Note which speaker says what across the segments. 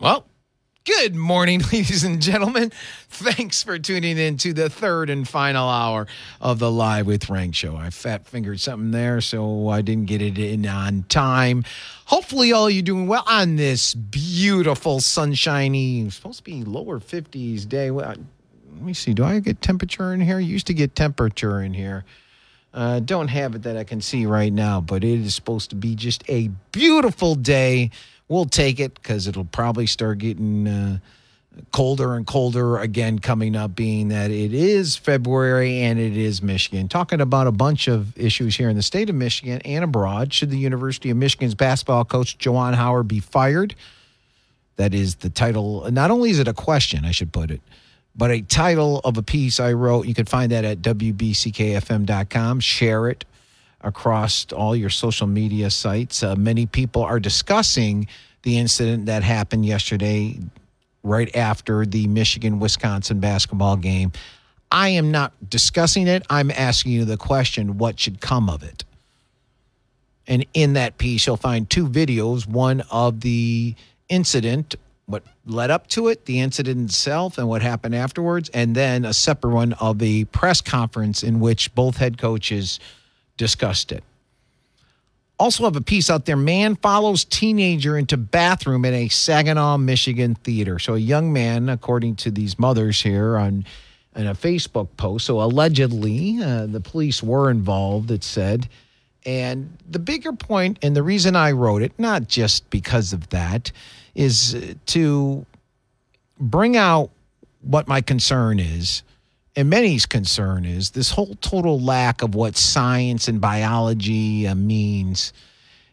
Speaker 1: Well, good morning, ladies and gentlemen. Thanks for tuning in to the third and final hour of the Live with Rank show. I fat fingered something there, so I didn't get it in on time. Hopefully, all you doing well on this beautiful, sunshiny, supposed to be lower 50s day. Well, let me see. Do I get temperature in here? I used to get temperature in here. Uh, don't have it that I can see right now, but it is supposed to be just a beautiful day. We'll take it because it'll probably start getting uh, colder and colder again coming up, being that it is February and it is Michigan. Talking about a bunch of issues here in the state of Michigan and abroad. Should the University of Michigan's basketball coach, Juwan Howard, be fired? That is the title. Not only is it a question, I should put it, but a title of a piece I wrote. You can find that at WBCKFM.com. Share it across all your social media sites. Uh, many people are discussing the incident that happened yesterday, right after the Michigan Wisconsin basketball game. I am not discussing it. I'm asking you the question what should come of it? And in that piece, you'll find two videos one of the incident, what led up to it, the incident itself, and what happened afterwards, and then a separate one of the press conference in which both head coaches discussed it. Also have a piece out there. Man follows teenager into bathroom in a Saginaw, Michigan theater. So a young man, according to these mothers here on in a Facebook post. So allegedly, uh, the police were involved. It said, and the bigger point, and the reason I wrote it, not just because of that, is to bring out what my concern is and many's concern is this whole total lack of what science and biology uh, means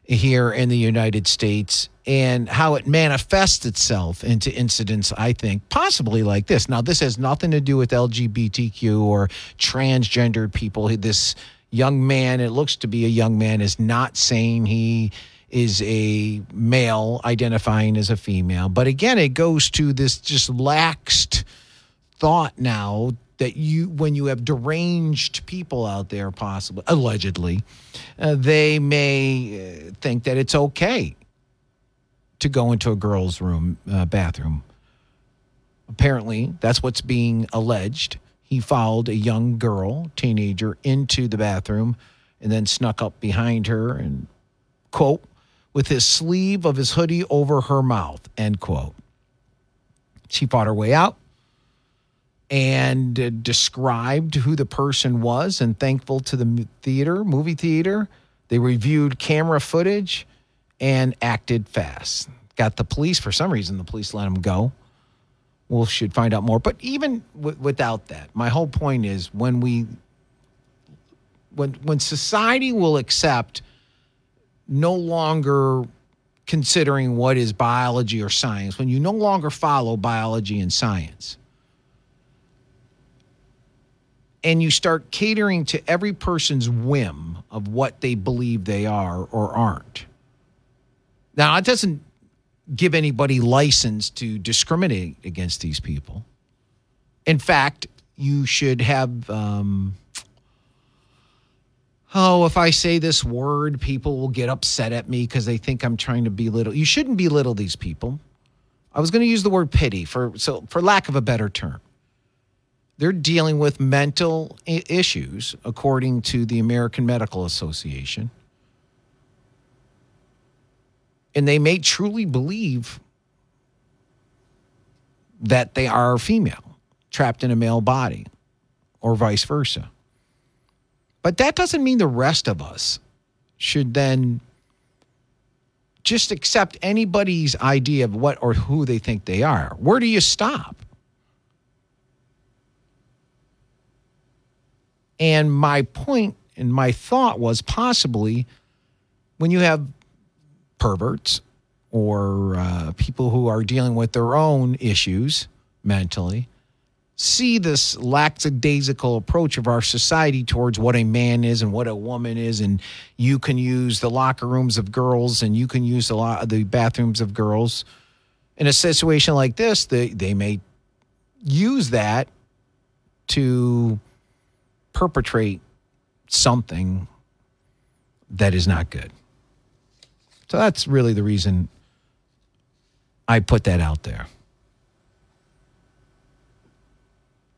Speaker 1: here in the United States and how it manifests itself into incidents, I think, possibly like this. Now, this has nothing to do with LGBTQ or transgendered people. This young man, it looks to be a young man, is not saying he is a male identifying as a female. But again, it goes to this just laxed thought now that you when you have deranged people out there possibly allegedly uh, they may uh, think that it's okay to go into a girl's room uh, bathroom. Apparently that's what's being alleged. He followed a young girl teenager into the bathroom and then snuck up behind her and quote with his sleeve of his hoodie over her mouth end quote. She fought her way out and uh, described who the person was and thankful to the theater, movie theater. They reviewed camera footage and acted fast. Got the police, for some reason, the police let him go. We'll should find out more. But even w- without that, my whole point is when we, when, when society will accept no longer considering what is biology or science, when you no longer follow biology and science, and you start catering to every person's whim of what they believe they are or aren't. Now, it doesn't give anybody license to discriminate against these people. In fact, you should have. Um, oh, if I say this word, people will get upset at me because they think I'm trying to belittle. You shouldn't belittle these people. I was going to use the word pity for so for lack of a better term they're dealing with mental issues, according to the American Medical Association. And they may truly believe that they are female, trapped in a male body, or vice versa. But that doesn't mean the rest of us should then just accept anybody's idea of what or who they think they are. Where do you stop? And my point and my thought was possibly when you have perverts or uh, people who are dealing with their own issues mentally see this lackadaisical approach of our society towards what a man is and what a woman is. And you can use the locker rooms of girls and you can use a lot of the bathrooms of girls. In a situation like this they, they may use that to perpetrate something that is not good. So that's really the reason i put that out there.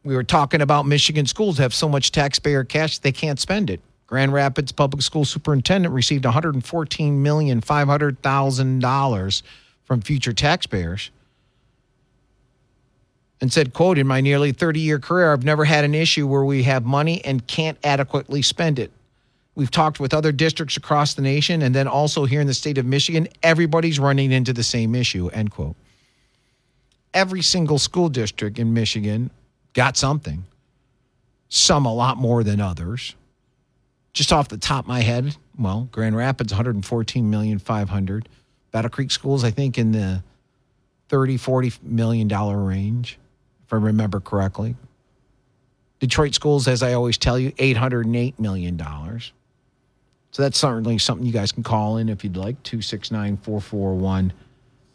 Speaker 1: We were talking about Michigan schools have so much taxpayer cash they can't spend it. Grand Rapids Public School Superintendent received $114,500,000 from future taxpayers and said, quote, in my nearly 30 year career, I've never had an issue where we have money and can't adequately spend it. We've talked with other districts across the nation and then also here in the state of Michigan. Everybody's running into the same issue, end quote. Every single school district in Michigan got something. Some a lot more than others. Just off the top of my head, well, Grand Rapids 114 million 500. Battle Creek schools I think in the 30 40 million dollar range if I remember correctly. Detroit schools as I always tell you 808 million dollars. So that's certainly something you guys can call in if you'd like 269 441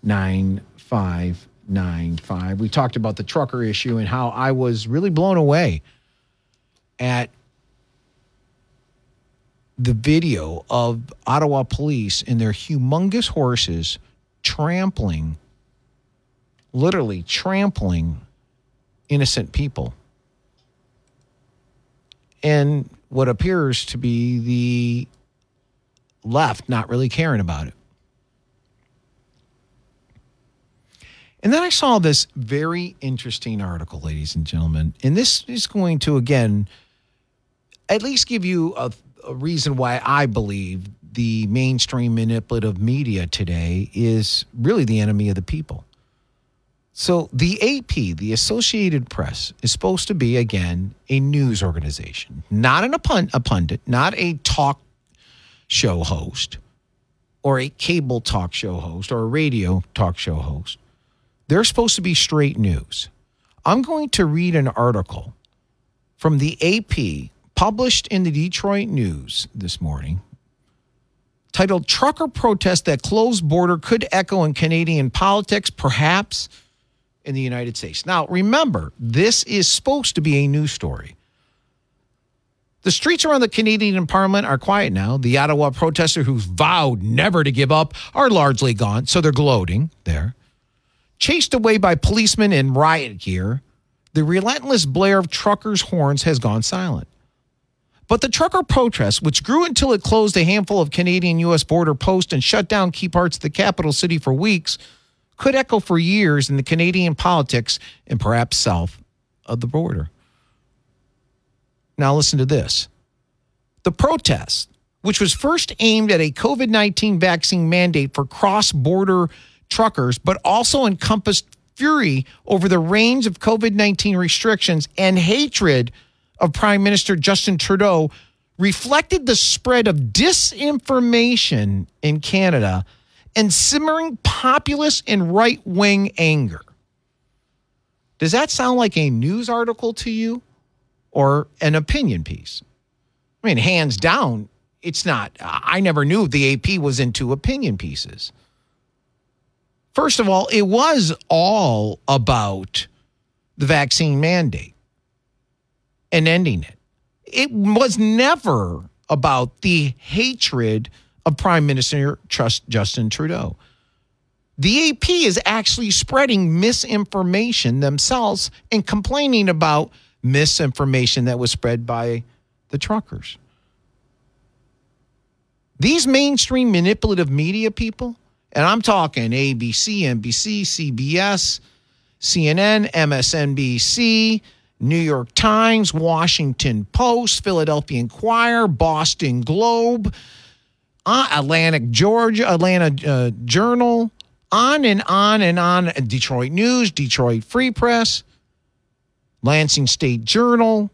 Speaker 1: 9595. We talked about the trucker issue and how I was really blown away at the video of Ottawa police and their humongous horses trampling, literally trampling innocent people. And what appears to be the left not really caring about it. And then I saw this very interesting article, ladies and gentlemen. And this is going to, again, at least give you a, a reason why I believe the mainstream manipulative media today is really the enemy of the people. So, the AP, the Associated Press, is supposed to be, again, a news organization, not an, a, pund- a pundit, not a talk show host or a cable talk show host or a radio talk show host. They're supposed to be straight news. I'm going to read an article from the AP published in the Detroit News this morning titled Trucker Protest That Closed Border Could Echo in Canadian Politics, Perhaps in the United States. Now, remember, this is supposed to be a news story. The streets around the Canadian Parliament are quiet now. The Ottawa protesters who vowed never to give up are largely gone, so they're gloating there. Chased away by policemen in riot gear, the relentless blare of truckers' horns has gone silent. But the trucker protest, which grew until it closed a handful of Canadian U.S. border posts and shut down key parts of the capital city for weeks, could echo for years in the Canadian politics and perhaps south of the border. Now, listen to this. The protest, which was first aimed at a COVID 19 vaccine mandate for cross border truckers, but also encompassed fury over the range of COVID 19 restrictions and hatred of Prime Minister Justin Trudeau, reflected the spread of disinformation in Canada and simmering populist and right wing anger. Does that sound like a news article to you or an opinion piece? I mean, hands down, it's not. I never knew the AP was into opinion pieces. First of all, it was all about the vaccine mandate and ending it. It was never about the hatred of Prime Minister Justin Trudeau. The AP is actually spreading misinformation themselves and complaining about misinformation that was spread by the truckers. These mainstream manipulative media people, and I'm talking ABC, NBC, CBS, CNN, MSNBC, New York Times, Washington Post, Philadelphia Inquirer, Boston Globe, uh, Atlantic Georgia, Atlanta uh, Journal, on and on and on. Detroit News, Detroit Free Press, Lansing State Journal,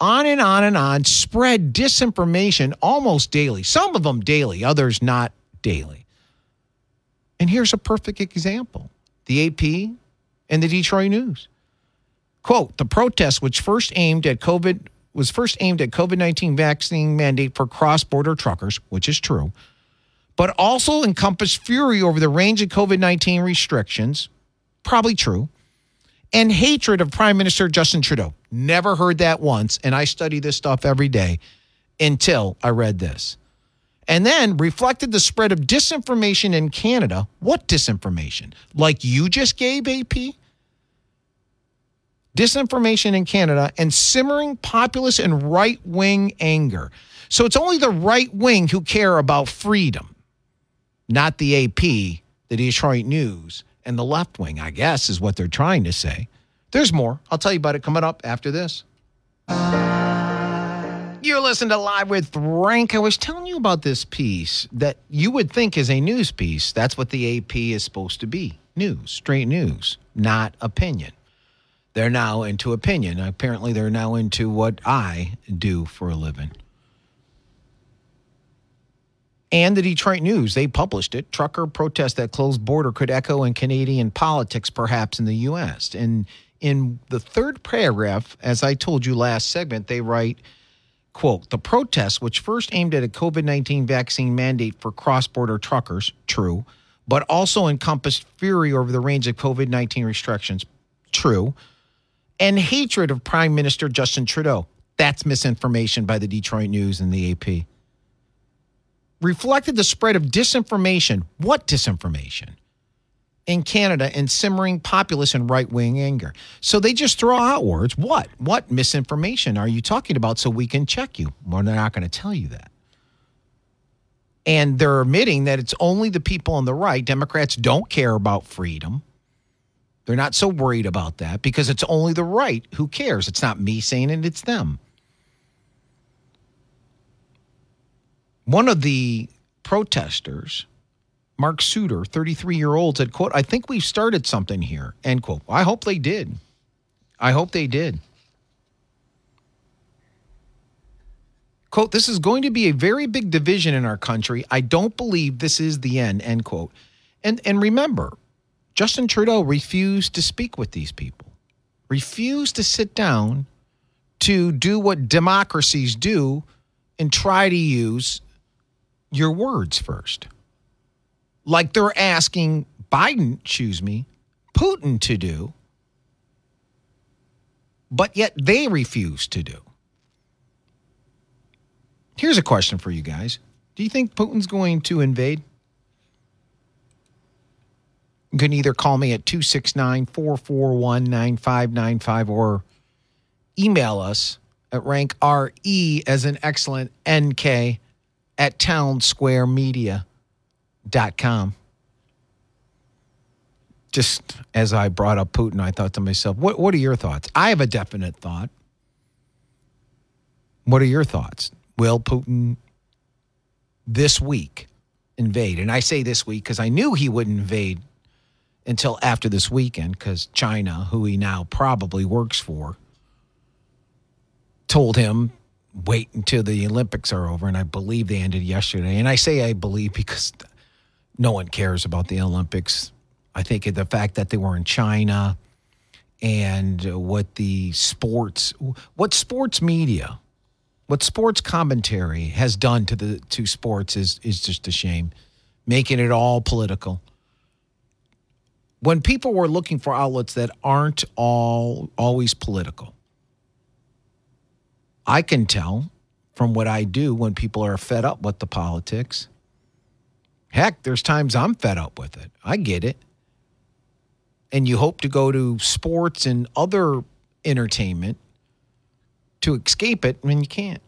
Speaker 1: on and on and on. Spread disinformation almost daily. Some of them daily, others not daily. And here's a perfect example the AP and the Detroit News. Quote, the protest, which first aimed at COVID, was first aimed at COVID 19 vaccine mandate for cross border truckers, which is true, but also encompassed fury over the range of COVID 19 restrictions, probably true, and hatred of Prime Minister Justin Trudeau. Never heard that once. And I study this stuff every day until I read this. And then reflected the spread of disinformation in Canada. What disinformation? Like you just gave AP? Disinformation in Canada and simmering populist and right wing anger. So it's only the right wing who care about freedom, not the AP, the Detroit News, and the left wing, I guess, is what they're trying to say. There's more. I'll tell you about it coming up after this. You're listening to Live with Rank. I was telling you about this piece that you would think is a news piece. That's what the AP is supposed to be news, straight news, not opinion. They're now into opinion. Apparently, they're now into what I do for a living. And the Detroit News, they published it. Trucker protest that closed border could echo in Canadian politics, perhaps in the U.S. And in the third paragraph, as I told you last segment, they write, quote, the protest, which first aimed at a COVID 19 vaccine mandate for cross border truckers, true, but also encompassed fury over the range of COVID 19 restrictions, true, and hatred of Prime Minister Justin Trudeau. That's misinformation by the Detroit News and the AP reflected the spread of disinformation. What disinformation? In Canada and simmering populist and right wing anger. So they just throw out words. What? What misinformation are you talking about so we can check you? Well, they're not going to tell you that. And they're admitting that it's only the people on the right. Democrats don't care about freedom. They're not so worried about that because it's only the right who cares. It's not me saying it, it's them. One of the protesters, Mark Suter, 33 year old, said, quote, I think we've started something here, end quote. I hope they did. I hope they did. Quote, this is going to be a very big division in our country. I don't believe this is the end, end quote. And and remember, Justin Trudeau refused to speak with these people, refused to sit down to do what democracies do and try to use your words first. Like they're asking Biden, choose me, Putin to do, but yet they refuse to do. Here's a question for you guys Do you think Putin's going to invade? You can either call me at 269 441 9595 or email us at rank RE as an excellent NK at townsquaremedia.com. Just as I brought up Putin, I thought to myself, what, what are your thoughts? I have a definite thought. What are your thoughts? Will Putin this week invade? And I say this week because I knew he wouldn't invade until after this weekend because China, who he now probably works for, told him wait until the Olympics are over. And I believe they ended yesterday. And I say I believe because no one cares about the Olympics. I think the fact that they were in China and what the sports, what sports media, what sports commentary has done to the to sports is is just a shame, making it all political. When people were looking for outlets that aren't all always political, I can tell from what I do when people are fed up with the politics. Heck, there's times I'm fed up with it. I get it. And you hope to go to sports and other entertainment to escape it, and you can't.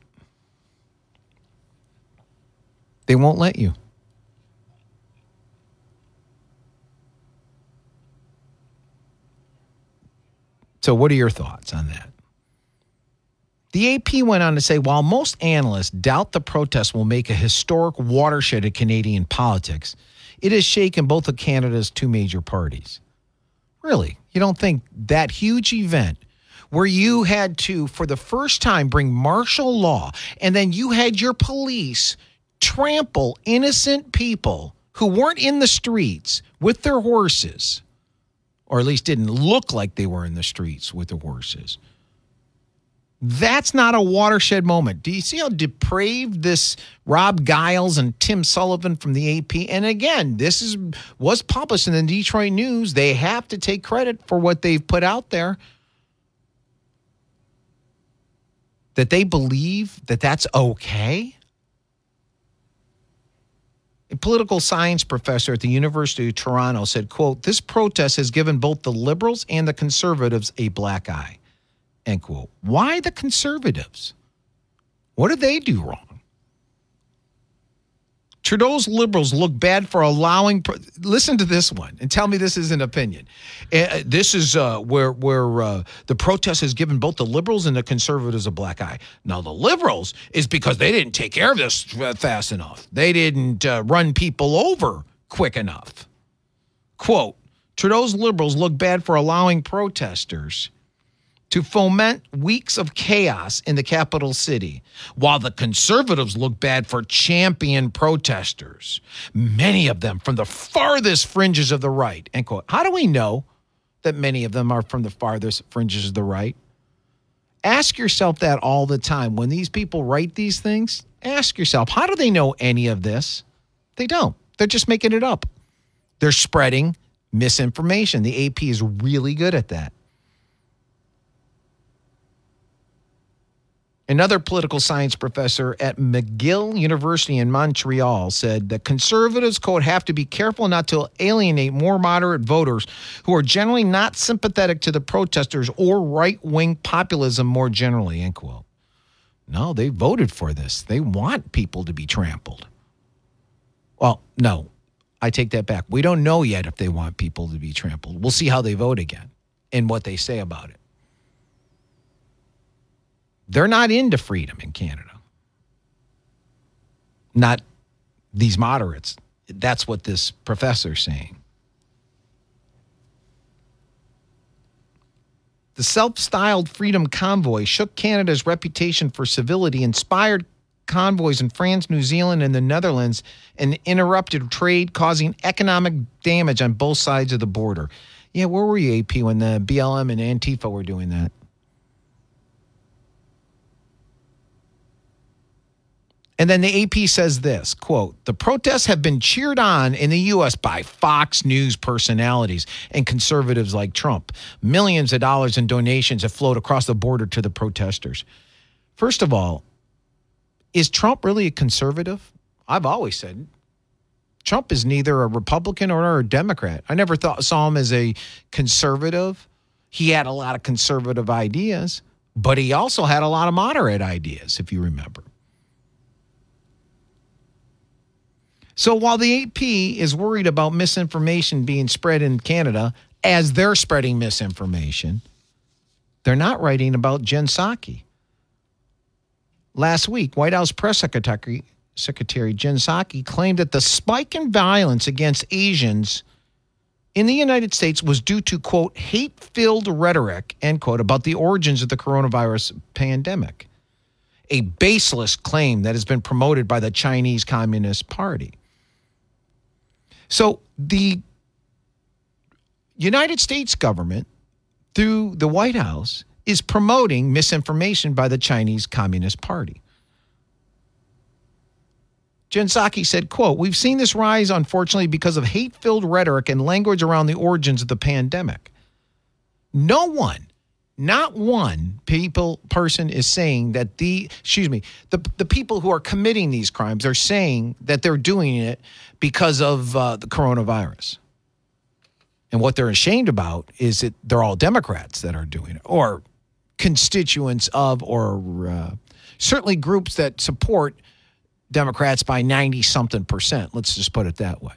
Speaker 1: They won't let you. So, what are your thoughts on that? The AP went on to say while most analysts doubt the protest will make a historic watershed in Canadian politics, it has shaken both of Canada's two major parties. Really? You don't think that huge event where you had to, for the first time, bring martial law and then you had your police trample innocent people who weren't in the streets with their horses, or at least didn't look like they were in the streets with the horses. That's not a watershed moment. Do you see how depraved this Rob Gillies and Tim Sullivan from the AP? And again, this is was published in the Detroit News. They have to take credit for what they've put out there. That they believe that that's okay. A political science professor at the University of Toronto said, quote, this protest has given both the liberals and the conservatives a black eye. End quote. Why the conservatives? What did they do wrong? Trudeau's liberals look bad for allowing. Listen to this one and tell me this is an opinion. Uh, this is uh, where where uh, the protest has given both the liberals and the conservatives a black eye. Now the liberals is because they didn't take care of this fast enough. They didn't uh, run people over quick enough. Quote: Trudeau's liberals look bad for allowing protesters to foment weeks of chaos in the capital city, while the conservatives look bad for champion protesters, many of them from the farthest fringes of the right. End quote. How do we know that many of them are from the farthest fringes of the right? Ask yourself that all the time. When these people write these things, ask yourself, how do they know any of this? They don't. They're just making it up. They're spreading misinformation. The AP is really good at that. Another political science professor at McGill University in Montreal said that conservatives, quote, have to be careful not to alienate more moderate voters who are generally not sympathetic to the protesters or right wing populism more generally, end quote. No, they voted for this. They want people to be trampled. Well, no, I take that back. We don't know yet if they want people to be trampled. We'll see how they vote again and what they say about it. They're not into freedom in Canada. Not these moderates. That's what this professor's saying. The self styled Freedom Convoy shook Canada's reputation for civility, inspired convoys in France, New Zealand, and the Netherlands, and interrupted trade, causing economic damage on both sides of the border. Yeah, where were you, AP, when the BLM and Antifa were doing that? And then the AP says this quote, the protests have been cheered on in the U.S. by Fox News personalities and conservatives like Trump. Millions of dollars in donations have flowed across the border to the protesters. First of all, is Trump really a conservative? I've always said Trump is neither a Republican or a Democrat. I never thought saw him as a conservative. He had a lot of conservative ideas, but he also had a lot of moderate ideas, if you remember. So while the AP is worried about misinformation being spread in Canada as they're spreading misinformation, they're not writing about Jen Psaki. Last week, White House Press Secretary, Secretary Jen Psaki claimed that the spike in violence against Asians in the United States was due to, quote, hate filled rhetoric, end quote, about the origins of the coronavirus pandemic. A baseless claim that has been promoted by the Chinese Communist Party. So the United States government, through the White House, is promoting misinformation by the Chinese Communist Party. Jen Psaki said, quote, We've seen this rise, unfortunately, because of hate-filled rhetoric and language around the origins of the pandemic. No one not one people person is saying that the excuse me the the people who are committing these crimes are saying that they're doing it because of uh, the coronavirus. And what they're ashamed about is that they're all Democrats that are doing it, or constituents of, or uh, certainly groups that support Democrats by 90 something percent. Let's just put it that way.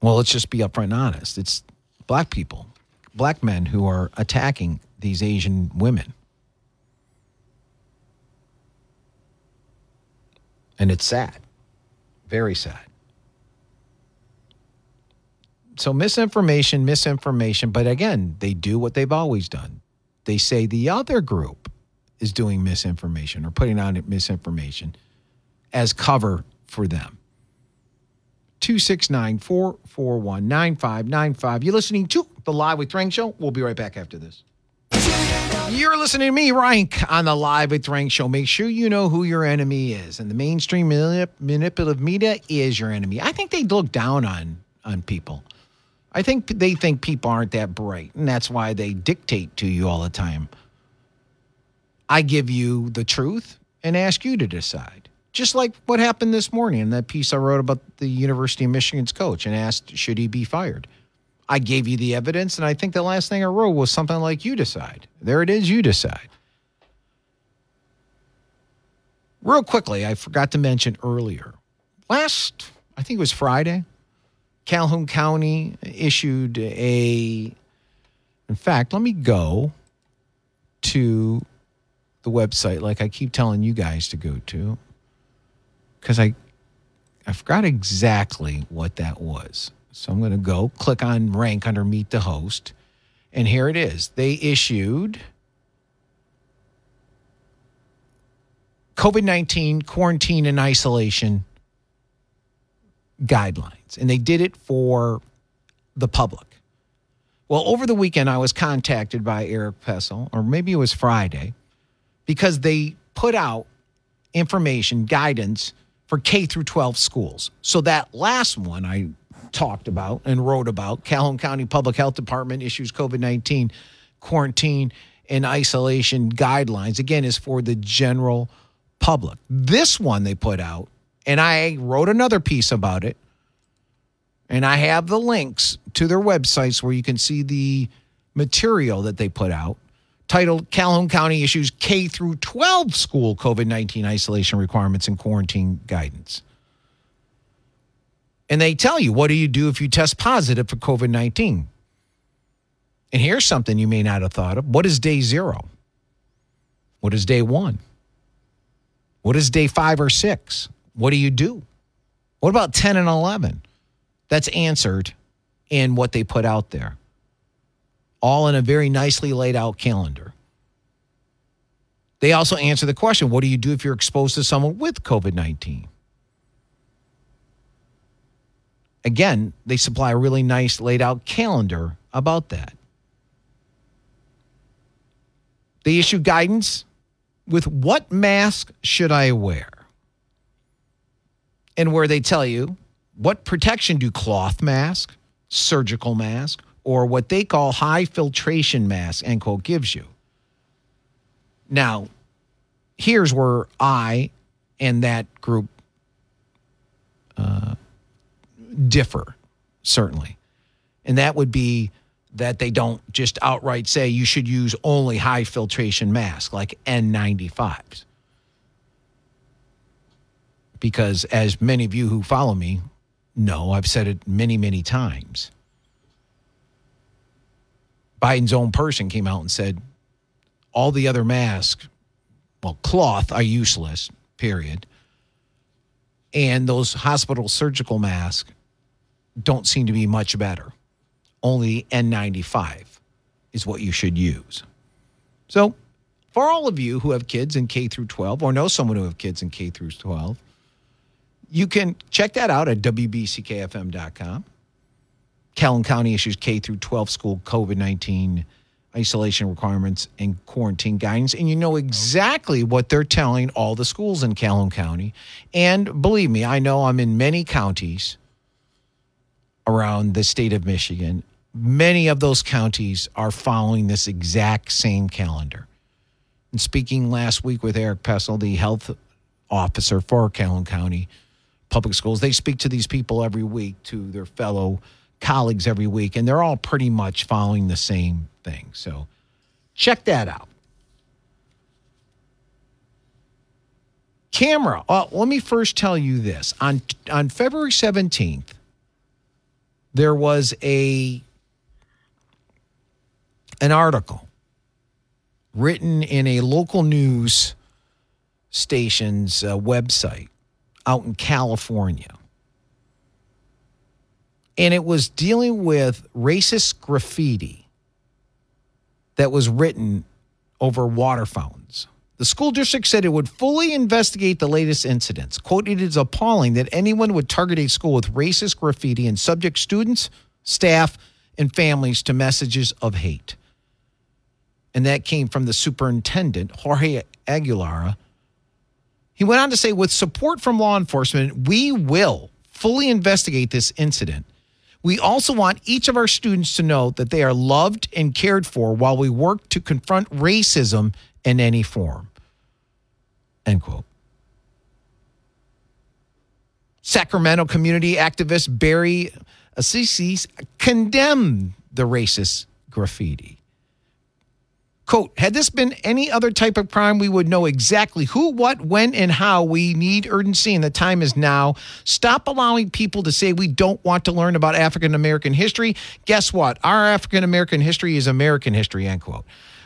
Speaker 1: Well, let's just be upfront and honest. It's black people, black men who are attacking these Asian women. And it's sad, very sad. So, misinformation, misinformation, but again, they do what they've always done. They say the other group is doing misinformation or putting out misinformation as cover for them. 269 441 9595. You're listening to The Live with Drang Show. We'll be right back after this. You're listening to me, Rank, on the Live with Rank show. Make sure you know who your enemy is. And the mainstream manip- manipulative media is your enemy. I think they look down on, on people. I think they think people aren't that bright, and that's why they dictate to you all the time. I give you the truth and ask you to decide. Just like what happened this morning in that piece I wrote about the University of Michigan's coach and asked, should he be fired? I gave you the evidence, and I think the last thing I wrote was something like, you decide. There it is, you decide. Real quickly, I forgot to mention earlier. Last, I think it was Friday, Calhoun County issued a, in fact, let me go to the website like I keep telling you guys to go to because I, I forgot exactly what that was. So I'm going to go click on rank under meet the host. And here it is. They issued COVID 19 quarantine and isolation guidelines, and they did it for the public. Well, over the weekend, I was contacted by Eric Pessell, or maybe it was Friday, because they put out information, guidance for K through 12 schools. So that last one I talked about and wrote about, Calhoun County Public Health Department issues COVID 19 quarantine and isolation guidelines, again, is for the general public. This one they put out, and I wrote another piece about it, and I have the links to their websites where you can see the material that they put out titled Calhoun County issues K through 12 school COVID 19 isolation requirements and quarantine guidance. And they tell you, what do you do if you test positive for COVID 19? And here's something you may not have thought of. What is day zero? What is day one? What is day five or six? What do you do? What about 10 and 11? That's answered in what they put out there all in a very nicely laid out calendar. They also answer the question what do you do if you're exposed to someone with COVID 19? Again, they supply a really nice laid out calendar about that. They issue guidance with what mask should I wear? And where they tell you what protection do cloth mask, surgical mask, or what they call high filtration mask, end quote, gives you. Now, here's where I and that group uh, differ, certainly. And that would be that they don't just outright say you should use only high filtration masks like N95s. Because as many of you who follow me know, I've said it many, many times Biden's own person came out and said all the other masks, well, cloth are useless, period. And those hospital surgical masks don't seem to be much better. Only N95 is what you should use. So, for all of you who have kids in K through 12 or know someone who have kids in K through 12, you can check that out at wbckfm.com. Calhoun County issues K through 12 school COVID 19 isolation requirements and quarantine guidance. And you know exactly what they're telling all the schools in Calhoun County. And believe me, I know I'm in many counties around the state of Michigan. Many of those counties are following this exact same calendar. And speaking last week with Eric Pessell, the health officer for Calhoun County Public Schools, they speak to these people every week to their fellow colleagues every week, and they're all pretty much following the same thing. So check that out. Camera. Uh, let me first tell you this. On on February 17th, there was a an article written in a local news station's uh, website out in California and it was dealing with racist graffiti that was written over water fountains The school district said it would fully investigate the latest incidents. Quote, it is appalling that anyone would target a school with racist graffiti and subject students, staff, and families to messages of hate. And that came from the superintendent, Jorge Aguilar. He went on to say, with support from law enforcement, we will fully investigate this incident. We also want each of our students to know that they are loved and cared for while we work to confront racism in any form. End quote. Sacramento community activist Berry Accius condemned the racist graffiti. Quote, had this been any other type of crime, we would know exactly who, what, when, and how. We need urgency, and the time is now. Stop allowing people to say we don't want to learn about African American history. Guess what? Our African American history is American history, end quote.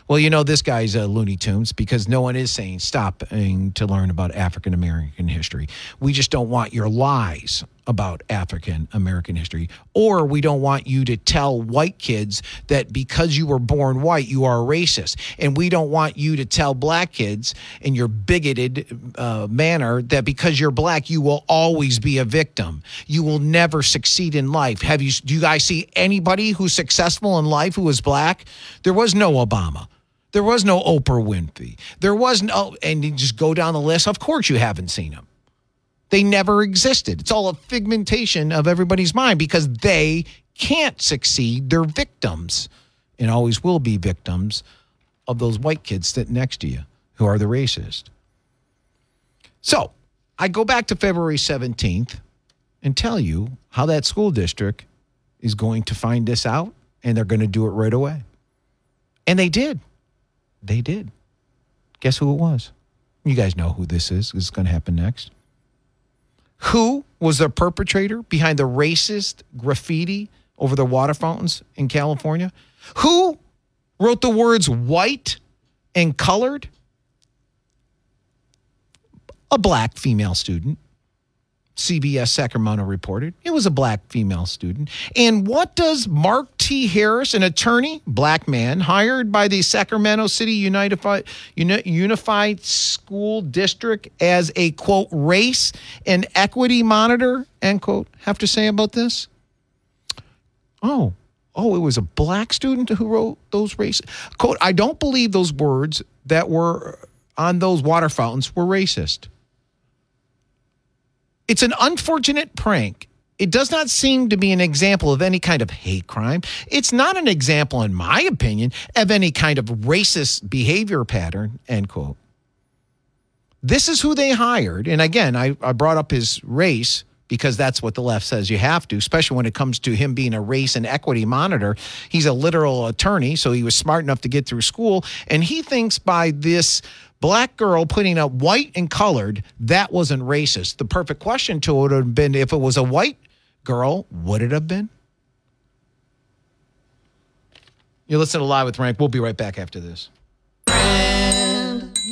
Speaker 1: Well, you know, this guy's a Looney Tunes because no one is saying stopping to learn about African American history. We just don't want your lies about African American history. Or we don't want you to tell white kids that because you were born white, you are a racist. And we don't want you to tell black kids in your bigoted uh, manner that because you're black, you will always be a victim. You will never succeed in life. Have you, do you guys see anybody who's successful in life who is black? There was no Obama. There was no Oprah Winfrey. There was no, and you just go down the list. Of course, you haven't seen them. They never existed. It's all a figmentation of everybody's mind because they can't succeed. They're victims and always will be victims of those white kids sitting next to you who are the racist. So I go back to February 17th and tell you how that school district is going to find this out and they're going to do it right away. And they did. They did. Guess who it was? You guys know who this is. This is going to happen next. Who was the perpetrator behind the racist graffiti over the water fountains in California? Who wrote the words white and colored? A black female student. CBS Sacramento reported. It was a black female student. And what does Mark T. Harris, an attorney, black man, hired by the Sacramento City Unified, Unified School District as a quote, race and equity monitor, end quote, have to say about this? Oh, oh, it was a black student who wrote those race quote, I don't believe those words that were on those water fountains were racist. It's an unfortunate prank. It does not seem to be an example of any kind of hate crime. It's not an example, in my opinion, of any kind of racist behavior pattern, end quote. This is who they hired. And again, I, I brought up his race because that's what the left says you have to, especially when it comes to him being a race and equity monitor. He's a literal attorney, so he was smart enough to get through school. And he thinks by this black girl putting up white and colored, that wasn't racist. The perfect question to it would have been if it was a white girl, would it have been? You listen to Live with Rank. We'll be right back after this.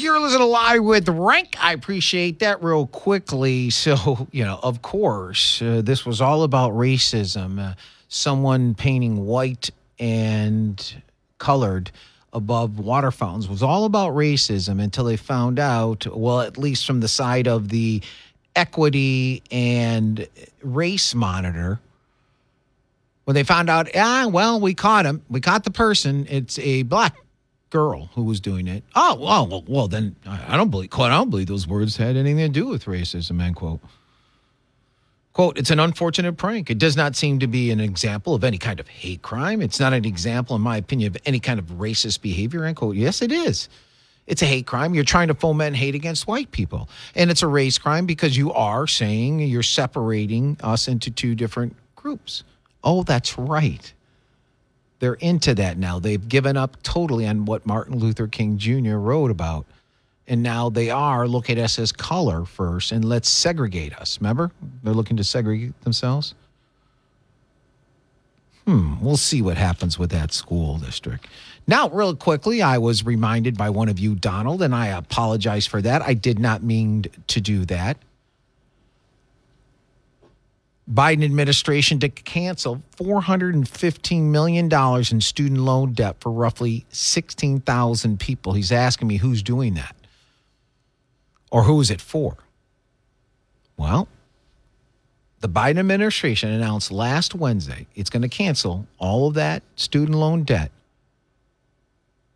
Speaker 1: You're listening to Live with Rank. I appreciate that real quickly. So, you know, of course, uh, this was all about racism. Uh, someone painting white and colored above water fountains was all about racism until they found out, well, at least from the side of the equity and race monitor, when they found out, ah, well, we caught him, we caught the person. It's a black girl who was doing it. Oh, well, well, then I don't believe, quote, I don't believe those words had anything to do with racism, end quote. Quote, it's an unfortunate prank. It does not seem to be an example of any kind of hate crime. It's not an example, in my opinion, of any kind of racist behavior, end quote. Yes, it is. It's a hate crime. You're trying to foment hate against white people. And it's a race crime because you are saying you're separating us into two different groups. Oh, that's right. They're into that now. They've given up totally on what Martin Luther King Jr. wrote about and now they are look at us as color first and let's segregate us. Remember? They're looking to segregate themselves. Hmm, we'll see what happens with that school district. Now, real quickly, I was reminded by one of you, Donald, and I apologize for that. I did not mean to do that. Biden administration to cancel $415 million in student loan debt for roughly 16,000 people. He's asking me who's doing that. Or who is it for? Well, the Biden administration announced last Wednesday it's going to cancel all of that student loan debt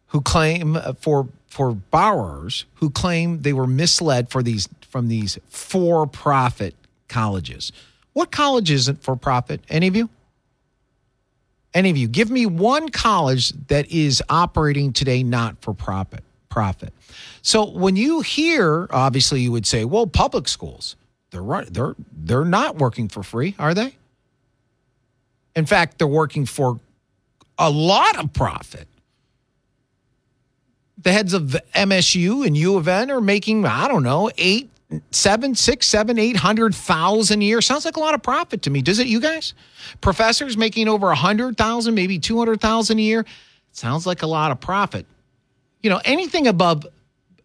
Speaker 1: who claim uh, for for borrowers who claim they were misled for these from these for-profit colleges. What college isn't for profit? Any of you? Any of you? Give me one college that is operating today not for profit. Profit. So when you hear, obviously, you would say, "Well, public schools." They're. They're they're not working for free, are they? In fact, they're working for a lot of profit. The heads of MSU and U of M are making, I don't know, eight, seven, six, seven, eight hundred thousand a year. Sounds like a lot of profit to me. Does it, you guys? Professors making over a hundred thousand, maybe two hundred thousand a year. Sounds like a lot of profit. You know, anything above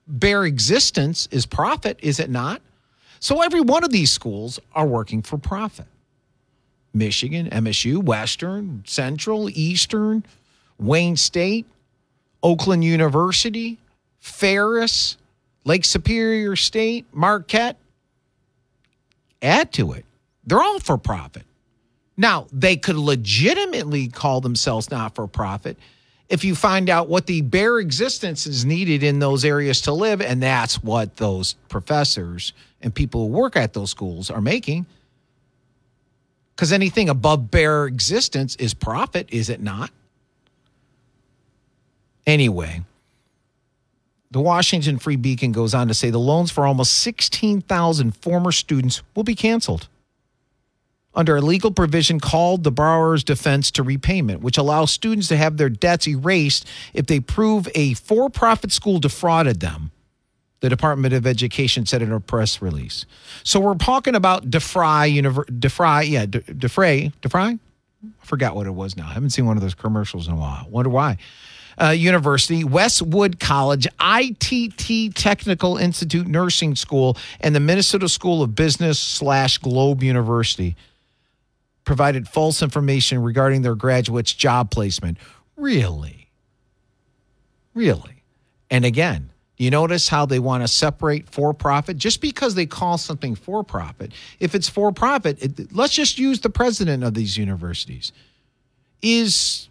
Speaker 1: bare existence is profit, is it not? So every one of these schools are working for profit. Michigan, MSU, Western, Central, Eastern, Wayne State, Oakland University, Ferris, Lake Superior State, Marquette. Add to it. They're all for profit. Now, they could legitimately call themselves not for profit if you find out what the bare existence is needed in those areas to live, and that's what those professors and people who work at those schools are making. Because anything above bare existence is profit, is it not? Anyway, the Washington Free Beacon goes on to say the loans for almost 16,000 former students will be canceled under a legal provision called the borrower's defense to repayment, which allows students to have their debts erased if they prove a for profit school defrauded them the Department of Education said in a press release. So we're talking about DeVry, DeVry, yeah, De- DeVry, DeVry. I forgot what it was now. I haven't seen one of those commercials in a while. Wonder why. Uh, University, Westwood College, ITT Technical Institute Nursing School, and the Minnesota School of Business slash Globe University provided false information regarding their graduates' job placement. Really? Really? And again, you notice how they want to separate for profit? Just because they call something for profit, if it's for profit, it, let's just use the president of these universities. Is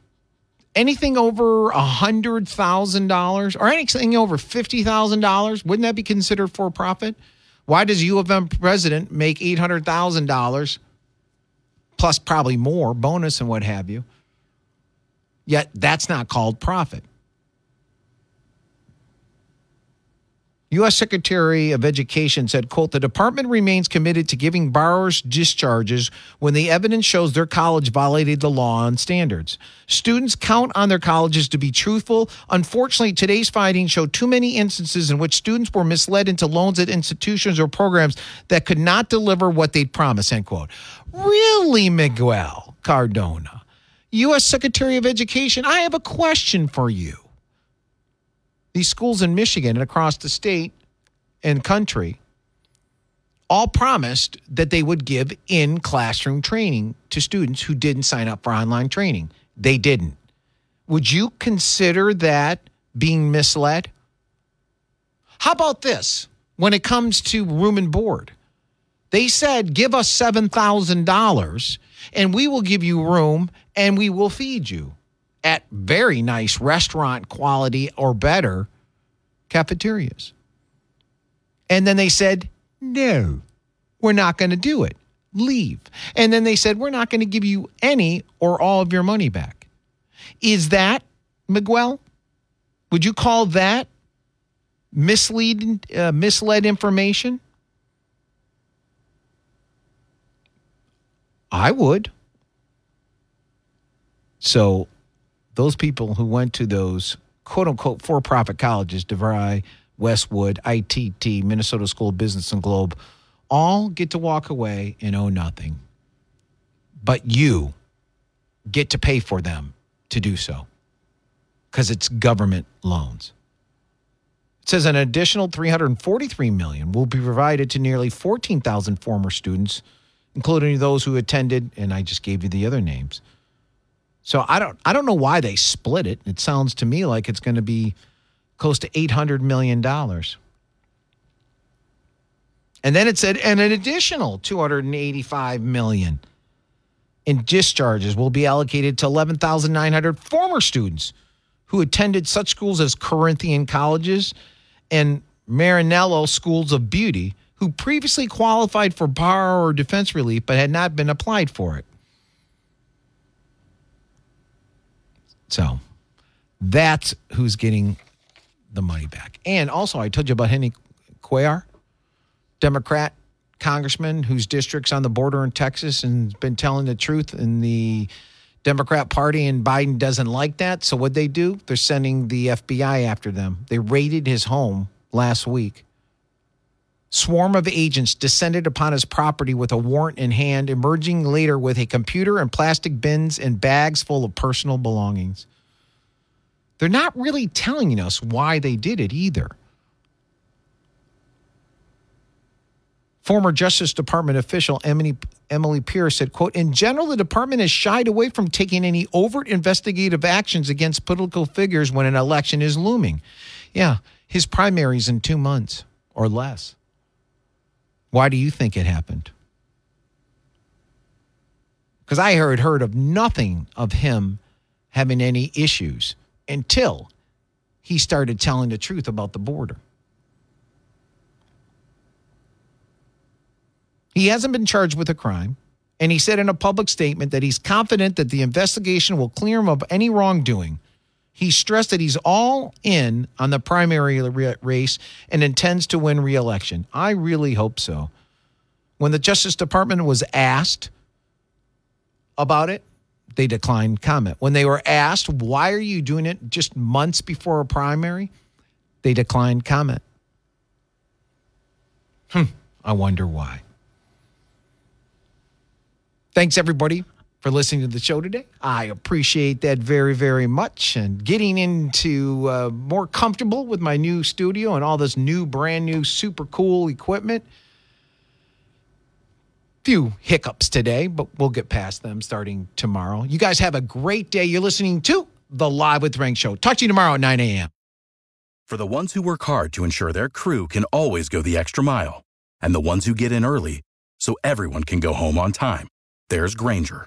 Speaker 1: anything over a hundred thousand dollars or anything over fifty thousand dollars, wouldn't that be considered for profit? Why does U of M president make eight hundred thousand dollars plus probably more bonus and what have you? Yet that's not called profit. U.S. Secretary of Education said, quote, the department remains committed to giving borrowers discharges when the evidence shows their college violated the law and standards. Students count on their colleges to be truthful. Unfortunately, today's findings show too many instances in which students were misled into loans at institutions or programs that could not deliver what they'd promised, end quote. Really, Miguel Cardona, U.S. Secretary of Education, I have a question for you these schools in Michigan and across the state and country all promised that they would give in classroom training to students who didn't sign up for online training. They didn't. Would you consider that being misled? How about this when it comes to room and board? They said, give us $7,000 and we will give you room and we will feed you at very nice restaurant quality or better cafeterias. And then they said, no, we're not going to do it. Leave. And then they said, we're not going to give you any or all of your money back. Is that, Miguel? Would you call that misleading, uh, misled information? I would. So, those people who went to those quote unquote for profit colleges, DeVry, Westwood, ITT, Minnesota School of Business and Globe, all get to walk away and owe nothing. But you get to pay for them to do so because it's government loans. It says an additional 343 million will be provided to nearly 14,000 former students, including those who attended, and I just gave you the other names so I don't I don't know why they split it. It sounds to me like it's going to be close to 800 million dollars. And then it said, and an additional 285 million in discharges will be allocated to 11,900 former students who attended such schools as Corinthian colleges and Marinello schools of beauty who previously qualified for borrower defense relief but had not been applied for it. So that's who's getting the money back. And also, I told you about Henry Cuellar, Democrat congressman whose district's on the border in Texas and has been telling the truth in the Democrat Party, and Biden doesn't like that. So what they do? They're sending the FBI after them. They raided his home last week. Swarm of agents descended upon his property with a warrant in hand, emerging later with a computer and plastic bins and bags full of personal belongings. They're not really telling us why they did it either. Former Justice Department official Emily, Emily Pierce said, quote, in general, the department has shied away from taking any overt investigative actions against political figures when an election is looming. Yeah, his primary's in two months or less. Why do you think it happened? Because I heard heard of nothing of him having any issues until he started telling the truth about the border. He hasn't been charged with a crime, and he said in a public statement that he's confident that the investigation will clear him of any wrongdoing. He stressed that he's all in on the primary race and intends to win re-election. I really hope so. When the Justice Department was asked about it, they declined comment. When they were asked, why are you doing it just months before a primary? They declined comment. Hmm, I wonder why. Thanks, everybody, for listening to the show today. I appreciate that very, very much. And getting into uh, more comfortable with my new studio and all this new, brand new, super cool equipment. Few hiccups today, but we'll get past them starting tomorrow. You guys have a great day. You're listening to the Live with Rank show. Talk to you tomorrow at 9 a.m.
Speaker 2: For the ones who work hard to ensure their crew can always go the extra mile, and the ones who get in early so everyone can go home on time there's Grainger,